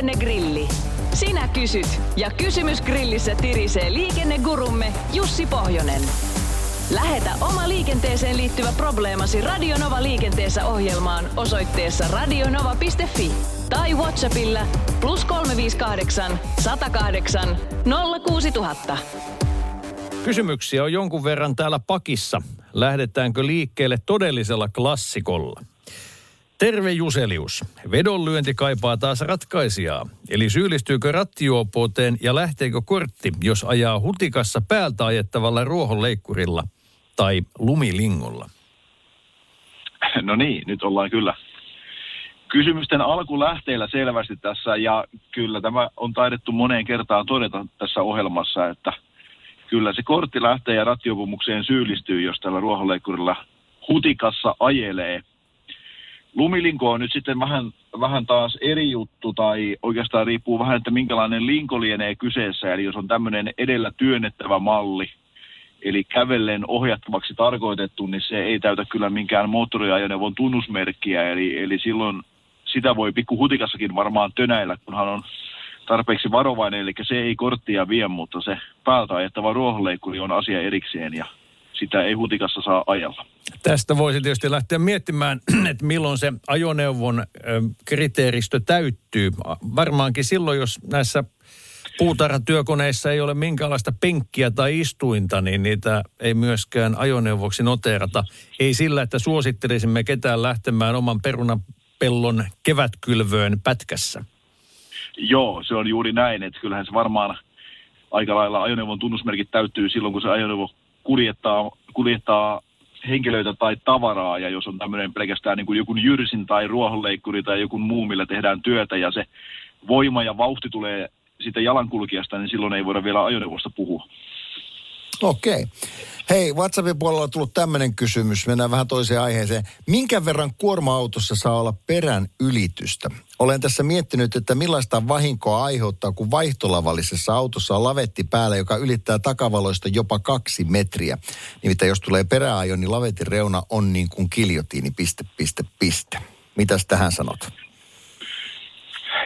Liikennegrilli. Sinä kysyt ja kysymys grillissä tirisee liikennegurumme Jussi Pohjonen. Lähetä oma liikenteeseen liittyvä probleemasi Radionova liikenteessä ohjelmaan osoitteessa radionova.fi tai Whatsappilla plus 358 108 06000. Kysymyksiä on jonkun verran täällä pakissa. Lähdetäänkö liikkeelle todellisella klassikolla? Terve Juselius. Vedonlyönti kaipaa taas ratkaisijaa. Eli syyllistyykö rattijuopouteen ja lähteekö kortti, jos ajaa hutikassa päältä ajettavalla ruohonleikkurilla tai lumilingolla? No niin, nyt ollaan kyllä kysymysten alkulähteillä selvästi tässä ja kyllä tämä on taidettu moneen kertaan todeta tässä ohjelmassa, että kyllä se kortti lähtee ja rattiopumukseen syyllistyy, jos tällä ruohonleikkurilla hutikassa ajelee. Lumilinko on nyt sitten vähän, vähän taas eri juttu tai oikeastaan riippuu vähän, että minkälainen linko lienee kyseessä. Eli jos on tämmöinen edellä työnnettävä malli, eli kävellen ohjattavaksi tarkoitettu, niin se ei täytä kyllä minkään moottoriajoneuvon tunnusmerkkiä. Eli, eli silloin sitä voi pikku hutikassakin varmaan tönäillä, kunhan on tarpeeksi varovainen, eli se ei korttia vie, mutta se päältä ajettava ruohonleikkuri on asia erikseen ja sitä ei hutikassa saa ajalla. Tästä voisi tietysti lähteä miettimään, että milloin se ajoneuvon kriteeristö täyttyy. Varmaankin silloin, jos näissä puutarhatyökoneissa ei ole minkäänlaista penkkiä tai istuinta, niin niitä ei myöskään ajoneuvoksi noteerata. Ei sillä, että suosittelisimme ketään lähtemään oman perunapellon kevätkylvöön pätkässä. Joo, se on juuri näin, että kyllähän se varmaan aika lailla ajoneuvon tunnusmerkit täyttyy silloin, kun se ajoneuvo kuljettaa, kuljettaa henkilöitä tai tavaraa, ja jos on tämmöinen pelkästään niin kuin joku jyrsin tai ruohonleikkuri tai joku muu, millä tehdään työtä, ja se voima ja vauhti tulee siitä jalankulkijasta, niin silloin ei voida vielä ajoneuvosta puhua. Okei. Hei, WhatsAppin puolella on tullut tämmöinen kysymys. Mennään vähän toiseen aiheeseen. Minkä verran kuorma-autossa saa olla perän ylitystä? Olen tässä miettinyt, että millaista vahinkoa aiheuttaa, kun vaihtolavallisessa autossa on lavetti päällä, joka ylittää takavaloista jopa kaksi metriä. Nimittäin jos tulee peräajo, niin lavetin reuna on niin kuin kiljotiini, piste, piste, piste. Mitäs tähän sanot?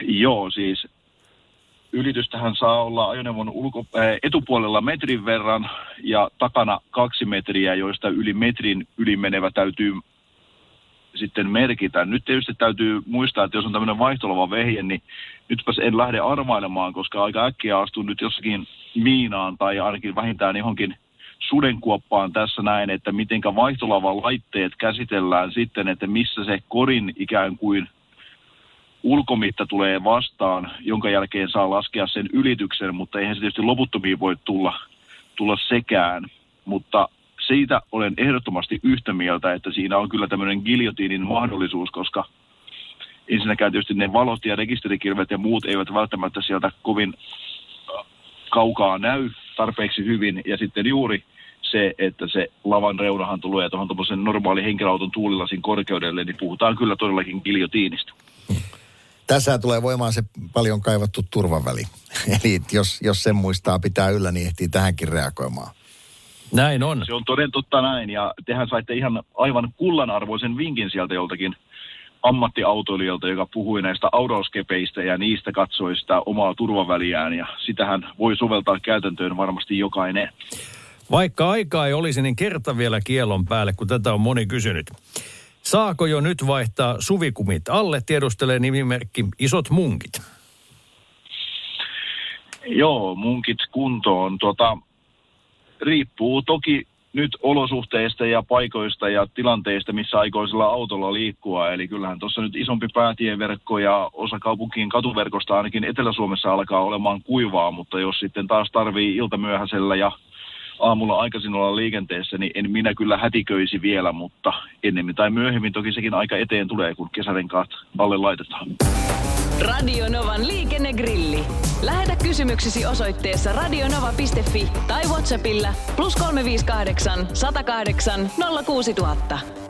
Joo, siis ylitystähän saa olla ajoneuvon ulko, äh, etupuolella metrin verran ja takana kaksi metriä, joista yli metrin yli menevä täytyy sitten merkitä. Nyt tietysti täytyy muistaa, että jos on tämmöinen vaihtolava vehje, niin nytpäs en lähde arvailemaan, koska aika äkkiä astun nyt jossakin miinaan tai ainakin vähintään johonkin sudenkuoppaan tässä näin, että mitenkä vaihtolava laitteet käsitellään sitten, että missä se korin ikään kuin ulkomitta tulee vastaan, jonka jälkeen saa laskea sen ylityksen, mutta eihän se tietysti loputtomiin voi tulla, tulla sekään. Mutta siitä olen ehdottomasti yhtä mieltä, että siinä on kyllä tämmöinen giljotiinin mahdollisuus, koska ensinnäkään tietysti ne valot ja rekisterikirvet ja muut eivät välttämättä sieltä kovin äh, kaukaa näy tarpeeksi hyvin. Ja sitten juuri se, että se lavan reunahan tulee tuohon tuommoisen normaali henkilöauton tuulilasin korkeudelle, niin puhutaan kyllä todellakin giljotiinista. Tässä tulee voimaan se paljon kaivattu turvaväli. Eli jos, jos sen muistaa pitää yllä, niin ehtii tähänkin reagoimaan. Näin on. Se on toden totta näin, ja tehän saitte ihan aivan kullanarvoisen vinkin sieltä joltakin ammattiautoilijalta, joka puhui näistä audauskepeistä ja niistä katsoi sitä omaa turvaväliään, ja sitähän voi soveltaa käytäntöön varmasti jokainen. Vaikka aikaa ei olisi, niin kerta vielä kielon päälle, kun tätä on moni kysynyt. Saako jo nyt vaihtaa suvikumit alle, tiedustelee nimimerkki Isot munkit. Joo, munkit kuntoon. Tota, riippuu toki nyt olosuhteista ja paikoista ja tilanteista, missä aikoisella autolla liikkua. Eli kyllähän tuossa nyt isompi päätieverkko ja osa kaupunkien katuverkosta ainakin Etelä-Suomessa alkaa olemaan kuivaa, mutta jos sitten taas tarvii iltamyöhäisellä ja aamulla aikaisin olla liikenteessä, niin en minä kyllä hätiköisi vielä, mutta ennemmin tai myöhemmin toki sekin aika eteen tulee, kun kesärenkaat alle laitetaan. Radio Novan liikennegrilli. Lähetä kysymyksesi osoitteessa radionova.fi tai Whatsappilla plus 358 108 06000.